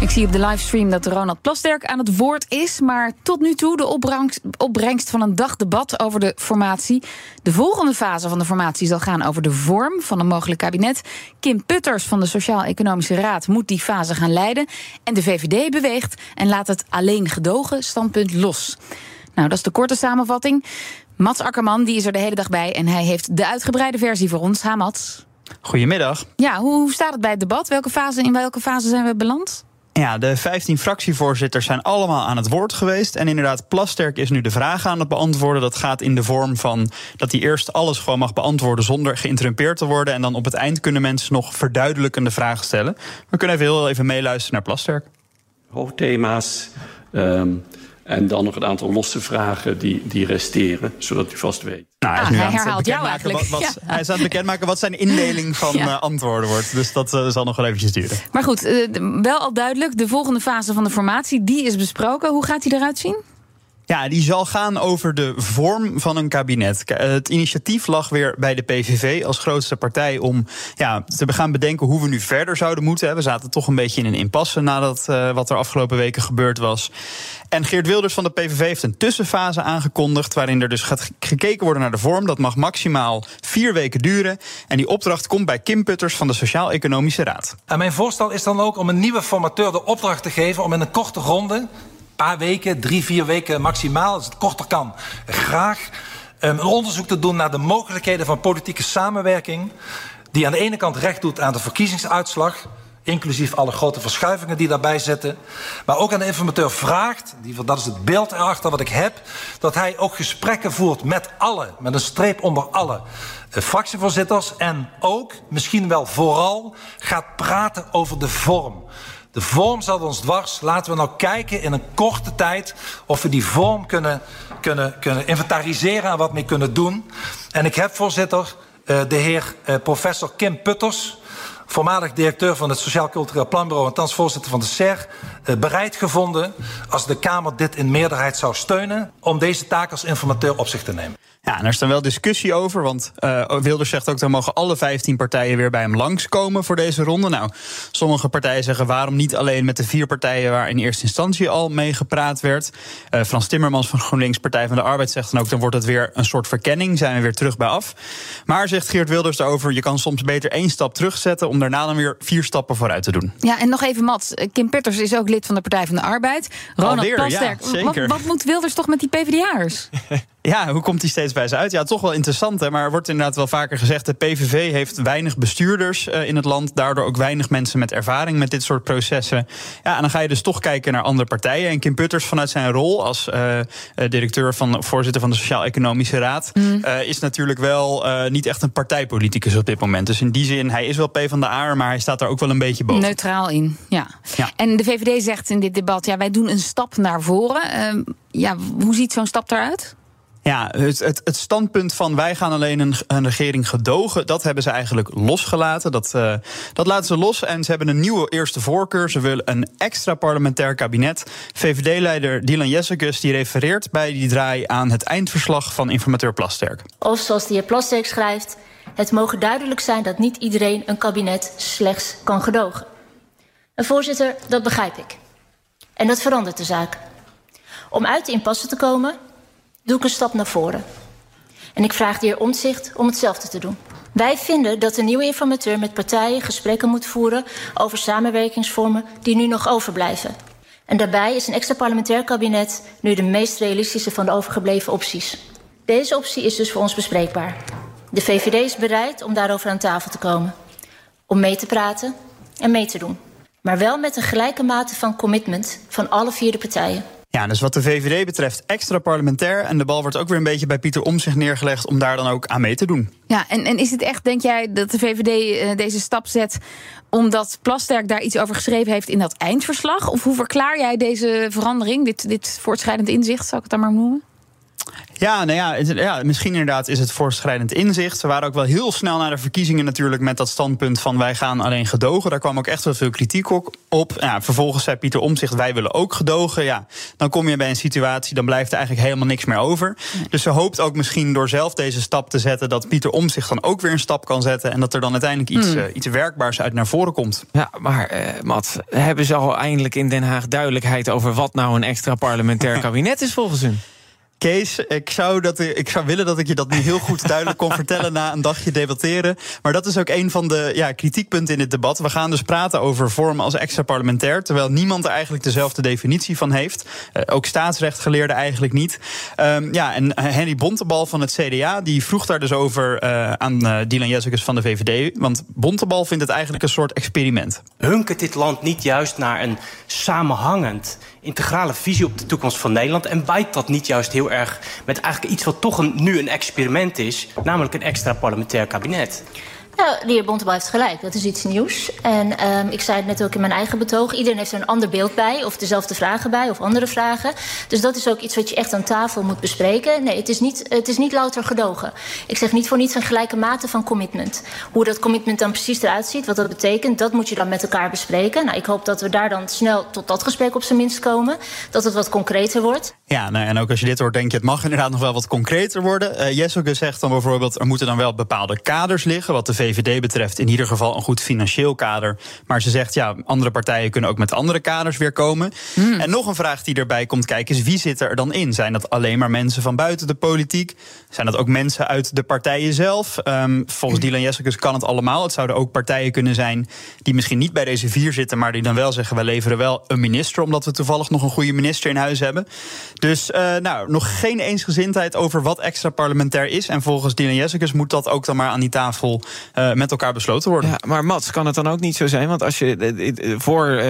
Ik zie op de livestream dat Ronald Plasterk aan het woord is. Maar tot nu toe de opbrengst, van een dagdebat over de formatie. De volgende fase van de formatie zal gaan over de vorm van een mogelijk kabinet. Kim Putters van de Sociaal-Economische Raad moet die fase gaan leiden. En de VVD beweegt en laat het alleen gedogen standpunt los. Nou, dat is de korte samenvatting. Mats Akkerman die is er de hele dag bij en hij heeft de uitgebreide versie voor ons. Ha, Mats. Goedemiddag. Ja, hoe staat het bij het debat? Welke fase, in welke fase zijn we beland? Ja, de 15 fractievoorzitters zijn allemaal aan het woord geweest. En inderdaad, Plasterk is nu de vraag aan het beantwoorden. Dat gaat in de vorm van dat hij eerst alles gewoon mag beantwoorden zonder geïnterrumpeerd te worden. En dan op het eind kunnen mensen nog verduidelijkende vragen stellen. We kunnen even heel even meeluisteren naar Plasterk. hoofdthema's. ehm, en dan nog een aantal losse vragen die, die resteren, zodat u vast weet. Nou, hij, is Ah, nu hij aan het herhaalt jou bekendmaken eigenlijk. Wat, wat, Ja. Hij is aan het bekendmaken wat zijn indeling van Ja. eh, antwoorden wordt. Dus dat eh, zal nog wel eventjes duren. Maar goed, eh, wel al duidelijk. De volgende fase van de formatie, die is besproken. Hoe gaat die eruit zien? Ja, die zal gaan over de vorm van een kabinet. K- Het initiatief lag weer bij de PVV als grootste partij om ja, te gaan bedenken hoe we nu verder zouden moeten. We zaten toch een beetje in een impasse nadat eh, wat er afgelopen weken gebeurd was. En Geert Wilders van de PVV heeft een tussenfase aangekondigd. waarin er dus gaat ge- gekeken worden naar de vorm. Dat mag maximaal vier weken duren. En die opdracht komt bij Kim Putters van de Sociaal-Economische Raad. En mijn voorstel is dan ook om een nieuwe formateur de opdracht te geven om in een korte ronde, paar weken, drie, vier weken maximaal, als het korter kan, graag um, een onderzoek te doen naar de mogelijkheden van politieke samenwerking. Die aan de ene kant recht doet aan de verkiezingsuitslag. Inclusief alle grote verschuivingen die daarbij zitten. Maar ook aan de informateur vraagt, dat is het beeld erachter wat ik heb, dat hij ook gesprekken voert met alle, met een streep onder alle eh, fractievoorzitters. En ook, misschien wel vooral, gaat praten over de vorm. De vorm zat ons dwars. Laten we nou kijken in een korte tijd of we die vorm kunnen, kunnen, kunnen inventariseren en wat mee kunnen doen. En ik heb, voorzitter, eh, de heer eh, professor Kim Putters, voormalig directeur van het Sociaal Cultureel Planbureau en thans voorzitter van de SER, eh, bereid gevonden, als de Kamer dit in meerderheid zou steunen, om deze taak als informateur op zich te nemen. Ja, en er is dan wel discussie over. Want eh, Wilders zegt ook, dan mogen alle 15 partijen weer bij hem langskomen voor deze ronde. Nou, sommige partijen zeggen waarom niet alleen met de vier partijen waar in eerste instantie al mee gepraat werd. Eh, Frans Timmermans van GroenLinks Partij van de Arbeid zegt dan ook, dan wordt het weer een soort verkenning. Zijn we weer terug bij af. Maar zegt Geert Wilders daarover, je kan soms beter één stap terugzetten om daarna dan weer vier stappen vooruit te doen. Ja, en nog even Mats. Eh, Kim Putters is ook lid van de Partij van de Arbeid. Ronald Alweer, ja, Plasterk. zeker. Wat, wat moet Wilders toch met die PvdA'ers? Ja, hoe komt hij steeds bij ze uit? Ja, toch wel interessant, hè? maar er wordt inderdaad wel vaker gezegd... de PVV heeft weinig bestuurders eh, in het land... daardoor ook weinig mensen met ervaring met dit soort processen. Ja, en dan ga je dus toch kijken naar andere partijen. En Kim Putters vanuit zijn rol als eh, eh, directeur van, voorzitter van de Sociaal-Economische Raad... eh, is natuurlijk wel niet echt een partijpoliticus op dit moment. Dus in die zin, hij is wel P van de A, maar hij staat daar ook wel een beetje boven. Neutraal in, ja. Ja. En de VVD zegt in dit debat, ja, wij doen een stap naar voren. Ehm, ja, hoe ziet zo'n stap eruit? Ja, het, het, standpunt van wij gaan alleen een, een regering gedogen, dat hebben ze eigenlijk losgelaten. Dat, eh, dat laten ze los en ze hebben een nieuwe eerste voorkeur. Ze willen een extra parlementair kabinet. VVD-leider Dylan Jessicus die refereert bij die draai aan het eindverslag van informateur Plasterk. Of zoals de heer Plasterk schrijft... het mogen duidelijk zijn dat niet iedereen een kabinet slechts kan gedogen. En voorzitter, dat begrijp ik. En dat verandert de zaak. Om uit de impasse te komen, doe ik een stap naar voren. En ik vraag de heer Omtzigt om hetzelfde te doen. Wij vinden dat de nieuwe informateur met partijen gesprekken moet voeren... over samenwerkingsvormen die nu nog overblijven. En daarbij is een extra parlementair kabinet nu de meest realistische van de overgebleven opties. Deze optie is dus voor ons bespreekbaar. De VVD is bereid om daarover aan tafel te komen. Om mee te praten en mee te doen. Maar wel met een gelijke mate van commitment van alle vier de partijen. Ja, dus wat de VVD betreft extra parlementair. En de bal wordt ook weer een beetje bij Pieter Omtzigt neergelegd om daar dan ook aan mee te doen. Ja, en, en is het echt, denk jij, dat de VVD eh, deze stap zet omdat Plasterk daar iets over geschreven heeft in dat eindverslag? Of hoe verklaar jij deze verandering, dit, dit voortschrijdend inzicht, zou ik het dan maar noemen? Ja, nou ja, ja, misschien inderdaad is het voorschrijdend inzicht. Ze waren ook wel heel snel naar de verkiezingen natuurlijk met dat standpunt van wij gaan alleen gedogen. Daar kwam ook echt wel veel kritiek op. Ja, vervolgens zei Pieter Omzicht wij willen ook gedogen. Ja, dan kom je bij een situatie, dan blijft er eigenlijk helemaal niks meer over. Dus ze hoopt ook misschien door zelf deze stap te zetten dat Pieter Omzicht dan ook weer een stap kan zetten en dat er dan uiteindelijk iets, uh, iets werkbaars uit naar voren komt. Ja, maar uh, Matt, hebben ze al eindelijk in Den Haag duidelijkheid over wat nou een extra parlementair kabinet is volgens hun? Kees, ik zou, dat, ik zou willen dat ik je dat nu heel goed duidelijk kon vertellen na een dagje debatteren. Maar dat is ook een van de ja, kritiekpunten in het debat. We gaan dus praten over vormen als extra parlementair, terwijl niemand er eigenlijk dezelfde definitie van heeft. Uh, ook staatsrechtgeleerden eigenlijk niet. Um, ja, en Henry Bontebal van het CDA die vroeg daar dus over uh, aan Dylan Jessicus van de VVD. Want Bontebal vindt het eigenlijk een soort experiment. Hunkert dit land niet juist naar een samenhangend integrale visie op de toekomst van Nederland? En bijt dat niet juist heel erg met eigenlijk iets wat toch een, nu een experiment is, namelijk een extra parlementair kabinet? Ja, de heer heeft gelijk. Dat is iets nieuws. En um, ik zei het net ook in mijn eigen betoog. Iedereen heeft er een ander beeld bij. Of dezelfde vragen bij. Of andere vragen. Dus dat is ook iets wat je echt aan tafel moet bespreken. Nee, het is niet, het is niet louter gedogen. Ik zeg niet voor niets een gelijke mate van commitment. Hoe dat commitment dan precies eruit ziet. Wat dat betekent. Dat moet je dan met elkaar bespreken. Nou, ik hoop dat we daar dan snel tot dat gesprek op zijn minst komen. Dat het wat concreter wordt. Ja, nou, en ook als je dit hoort denk je... het mag inderdaad nog wel wat concreter worden. Uh, Jesselke zegt dan bijvoorbeeld... er moeten dan wel bepaalde kaders liggen... wat de VVD betreft in ieder geval een goed financieel kader. Maar ze zegt, ja, andere partijen kunnen ook met andere kaders weer komen. Mm. En nog een vraag die erbij komt kijken is... wie zit er dan in? Zijn dat alleen maar mensen van buiten de politiek? Zijn dat ook mensen uit de partijen zelf? Um, volgens Dylan Jessicus kan het allemaal. Het zouden ook partijen kunnen zijn... die misschien niet bij deze vier zitten... maar die dan wel zeggen, we leveren wel een minister... omdat we toevallig nog een goede minister in huis hebben. Dus uh, nou, nog geen eensgezindheid over wat extra parlementair is. En volgens Dylan Jessicus moet dat ook dan maar aan die tafel met elkaar besloten worden. Ja, maar Mats, kan het dan ook niet zo zijn? Want als je voor.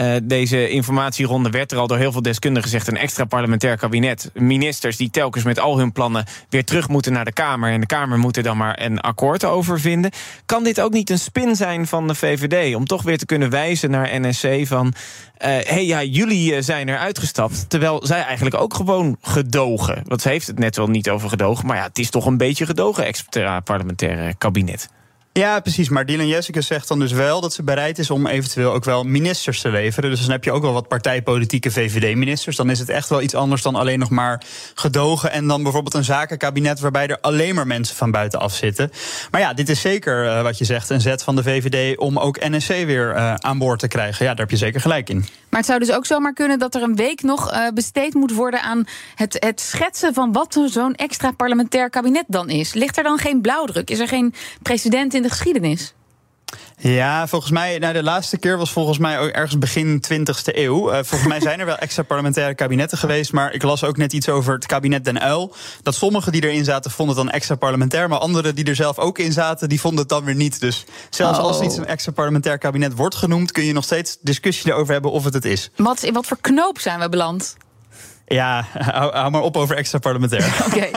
Uh, deze informatieronde werd er al door heel veel deskundigen gezegd... een extra parlementair kabinet. Ministers die telkens met al hun plannen weer terug moeten naar de Kamer... en de Kamer moet er dan maar een akkoord over vinden. Kan dit ook niet een spin zijn van de VVD... om toch weer te kunnen wijzen naar NSC van... hé, uh, hey, ja, jullie zijn er uitgestapt... terwijl zij eigenlijk ook gewoon gedogen. Want ze heeft het net wel niet over gedogen... maar ja, het is toch een beetje gedogen extra parlementaire kabinet. Ja, precies. Maar Dylan Jessicus zegt dan dus wel dat ze bereid is om eventueel ook wel ministers te leveren. Dus dan heb je ook wel wat partijpolitieke VVD-ministers. Dan is het echt wel iets anders dan alleen nog maar gedogen. En dan bijvoorbeeld een zakenkabinet waarbij er alleen maar mensen van buitenaf zitten. Maar ja, dit is zeker uh, wat je zegt, een zet van de VVD om ook NSC weer uh, aan boord te krijgen. Ja, daar heb je zeker gelijk in. Maar het zou dus ook zomaar kunnen dat er een week nog uh, besteed moet worden aan het, het schetsen van wat zo'n extra parlementair kabinet dan is. Ligt er dan geen blauwdruk? Is er geen precedent in de geschiedenis? Ja, volgens mij, nou, de laatste keer was volgens mij ook ergens begin 20e eeuw. Uh, volgens mij zijn er wel extra parlementaire kabinetten geweest. Maar ik las ook net iets over het kabinet Den Uil. Dat sommigen die erin zaten vonden het dan extra parlementair. Maar anderen die er zelf ook in zaten, die vonden het dan weer niet. Dus zelfs oh. als iets een extra parlementair kabinet wordt genoemd, kun je nog steeds discussie erover hebben of het het is. Wat, in wat voor knoop zijn we beland? Ja, hou, maar op over extra parlementair. Oké.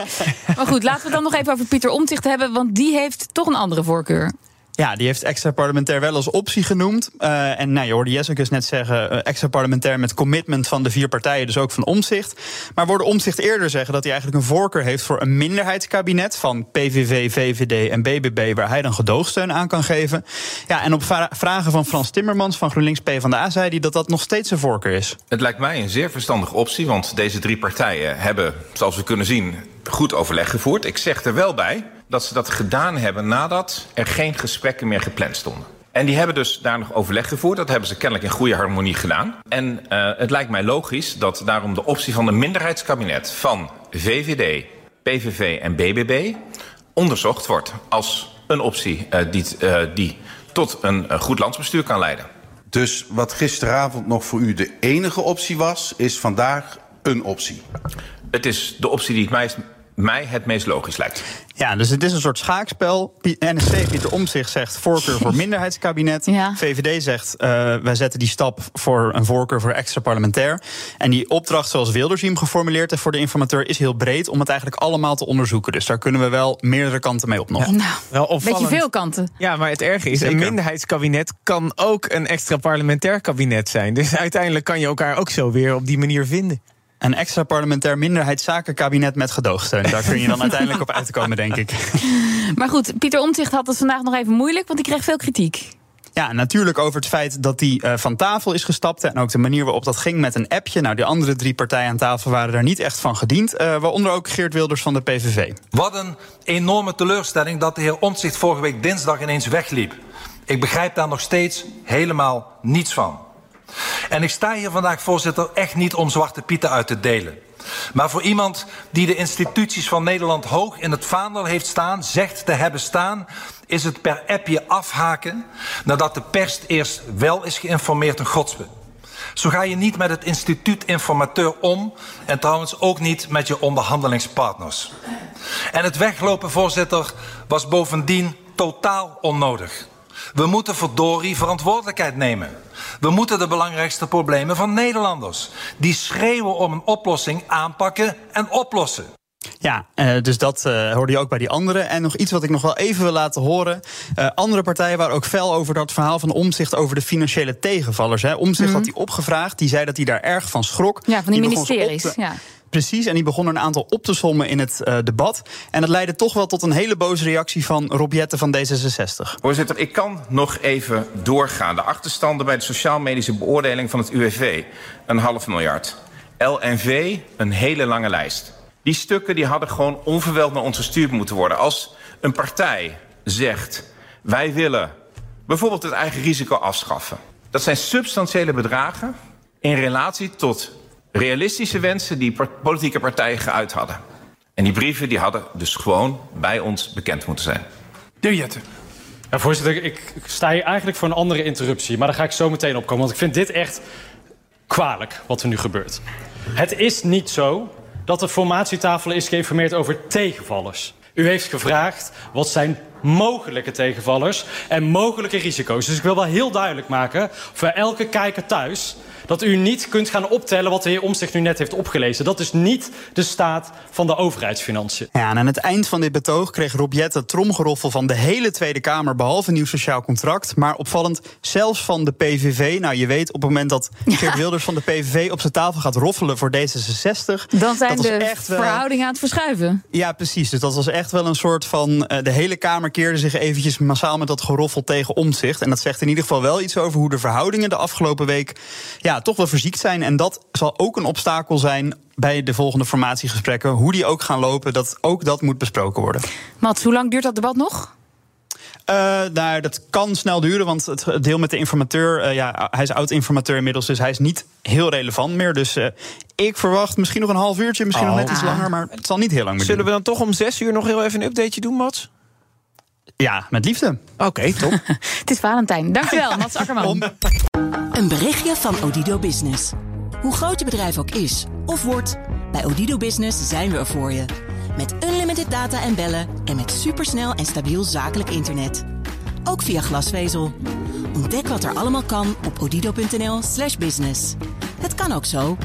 Maar goed, laten we dan nog even over Pieter Omtzigt hebben, want die heeft toch een andere voorkeur. Ja, die heeft extra parlementair wel als optie genoemd. Uh, en nou, je hoorde Jessicus net zeggen, uh, extra parlementair met commitment van de vier partijen, dus ook van Omzicht. Maar worden Omzicht eerder zeggen dat hij eigenlijk een voorkeur heeft voor een minderheidskabinet van PVV, VVD en BBB, waar hij dan gedoogsteun aan kan geven. Ja, en op vragen van Frans Timmermans van GroenLinks PvdA zei hij dat dat nog steeds een voorkeur is. Het lijkt mij een zeer verstandige optie, want deze drie partijen hebben, zoals we kunnen zien, goed overleg gevoerd. Ik zeg er wel bij dat ze dat gedaan hebben nadat er geen gesprekken meer gepland stonden. En die hebben dus daar nog overleg gevoerd. Dat hebben ze kennelijk in goede harmonie gedaan. En uh, het lijkt mij logisch dat daarom de optie van een minderheidskabinet van VVD, PVV en BBB onderzocht wordt als een optie uh, die, uh, die tot een goed landsbestuur kan leiden. Dus wat gisteravond nog voor u de enige optie was, is vandaag een optie? Het is de optie die het meest mij het meest logisch lijkt. Ja, dus het is een soort schaakspel. NSC, Pieter Omtzigt zegt voorkeur voor minderheidskabinet. Ja. VVD zegt uh, wij zetten die stap voor een voorkeur voor extra parlementair. En die opdracht zoals Wilders hem geformuleerd heeft voor de informateur... is heel breed om het eigenlijk allemaal te onderzoeken. Dus daar kunnen we wel meerdere kanten mee op nog. Ja. Nou, wel opvallend. beetje veel kanten. Ja, maar het erge is, Zeker. een minderheidskabinet kan ook een extra parlementair kabinet zijn. Dus uiteindelijk kan je elkaar ook zo weer op die manier vinden. Een extra parlementair minderheidszakenkabinet met gedoogsteun. Daar kun je dan uiteindelijk op uitkomen, denk ik. Maar goed, Pieter Omtzigt had het vandaag nog even moeilijk, want hij kreeg veel kritiek. Ja, natuurlijk over het feit dat hij uh, van tafel is gestapt. En ook de manier waarop dat ging met een appje. Nou, die andere drie partijen aan tafel waren daar niet echt van gediend. Uh, waaronder ook Geert Wilders van de PVV. Wat een enorme teleurstelling dat de heer Omtzigt vorige week dinsdag ineens wegliep. Ik begrijp daar nog steeds helemaal niets van. En ik sta hier vandaag, voorzitter, echt niet om zwarte pieten uit te delen. Maar voor iemand die de instituties van Nederland hoog in het vaandel heeft staan, zegt te hebben staan, is het per appje afhaken nadat de pers eerst wel is geïnformeerd een godsbe. Zo ga je niet met het instituut informateur om en trouwens ook niet met je onderhandelingspartners. En het weglopen, voorzitter, was bovendien totaal onnodig. We moeten verdorie verantwoordelijkheid nemen. We moeten de belangrijkste problemen van Nederlanders, die schreeuwen om een oplossing, aanpakken en oplossen. Ja, uh, dus dat uh, hoorde je ook bij die anderen. En nog iets wat ik nog wel even wil laten horen. Uh, andere partijen waren ook fel over dat verhaal van Omzicht over de financiële tegenvallers. Hè. Omzicht mm -hmm. had hij opgevraagd, die zei dat hij daar erg van schrok. Ja, van die, die ministeries. Te, ja. Precies, en die begon een aantal op te sommen in het uh, debat. En dat leidde toch wel tot een hele boze reactie van Rob Jetten van D66. Voorzitter, ik kan nog even doorgaan. De achterstanden bij de sociaal-medische beoordeling van het UWV, een half miljard. LNV, een hele lange lijst. Die stukken die hadden gewoon onverweld naar ons gestuurd moeten worden. Als een partij zegt, wij willen bijvoorbeeld het eigen risico afschaffen. Dat zijn substantiële bedragen in relatie tot realistische wensen die politieke partijen geuit hadden. En die brieven die hadden dus gewoon bij ons bekend moeten zijn. De Jette. Ja, voorzitter, ik sta hier eigenlijk voor een andere interruptie. Maar daar ga ik zo meteen op komen. Want ik vind dit echt kwalijk wat er nu gebeurt. Het is niet zo dat de formatietafel is geïnformeerd over tegenvallers. U heeft gevraagd wat zijn mogelijke tegenvallers en mogelijke risico's. Dus ik wil wel heel duidelijk maken voor elke kijker thuis dat u niet kunt gaan optellen wat de heer Omtzigt nu net heeft opgelezen. Dat is niet de staat van de overheidsfinanciën. Ja, en aan het eind van dit betoog kreeg Rob Jette het tromgeroffel van de hele Tweede Kamer, behalve een nieuw sociaal contract. Maar opvallend, zelfs van de PVV. Nou, je weet op het moment dat Geert Wilders van de PVV op zijn tafel gaat roffelen voor D66. Dan zijn dat de echt wel... verhoudingen aan het verschuiven. Ja, precies. Dus dat was echt wel een soort van. Uh, de hele Kamer keerde zich eventjes massaal met dat geroffel tegen omzicht. En dat zegt in ieder geval wel iets over hoe de verhoudingen de afgelopen week. Ja, toch wel verziekt zijn. En dat zal ook een obstakel zijn bij de volgende formatiegesprekken. Hoe die ook gaan lopen, dat ook dat moet besproken worden. Mats, hoe lang duurt dat debat nog? Uh, nou, dat kan snel duren, want het deel met de informateur... Uh, ja, hij is oud-informateur inmiddels, dus hij is niet heel relevant meer. Dus uh, ik verwacht misschien nog een half uurtje, misschien oh. nog net iets langer... maar het zal niet heel lang meer Zullen duren. we dan toch om zes uur nog heel even een updateje doen, Mats? Ja, met liefde. Oké, okay, top. het is Valentijn. Dankjewel, Mats Akkerman. Een berichtje van Odido Business. Hoe groot je bedrijf ook is of wordt, bij Odido Business zijn we er voor je. Met unlimited data en bellen en met supersnel en stabiel zakelijk internet. Ook via glasvezel. Ontdek wat er allemaal kan op odido.nl/slash business. Het kan ook zo.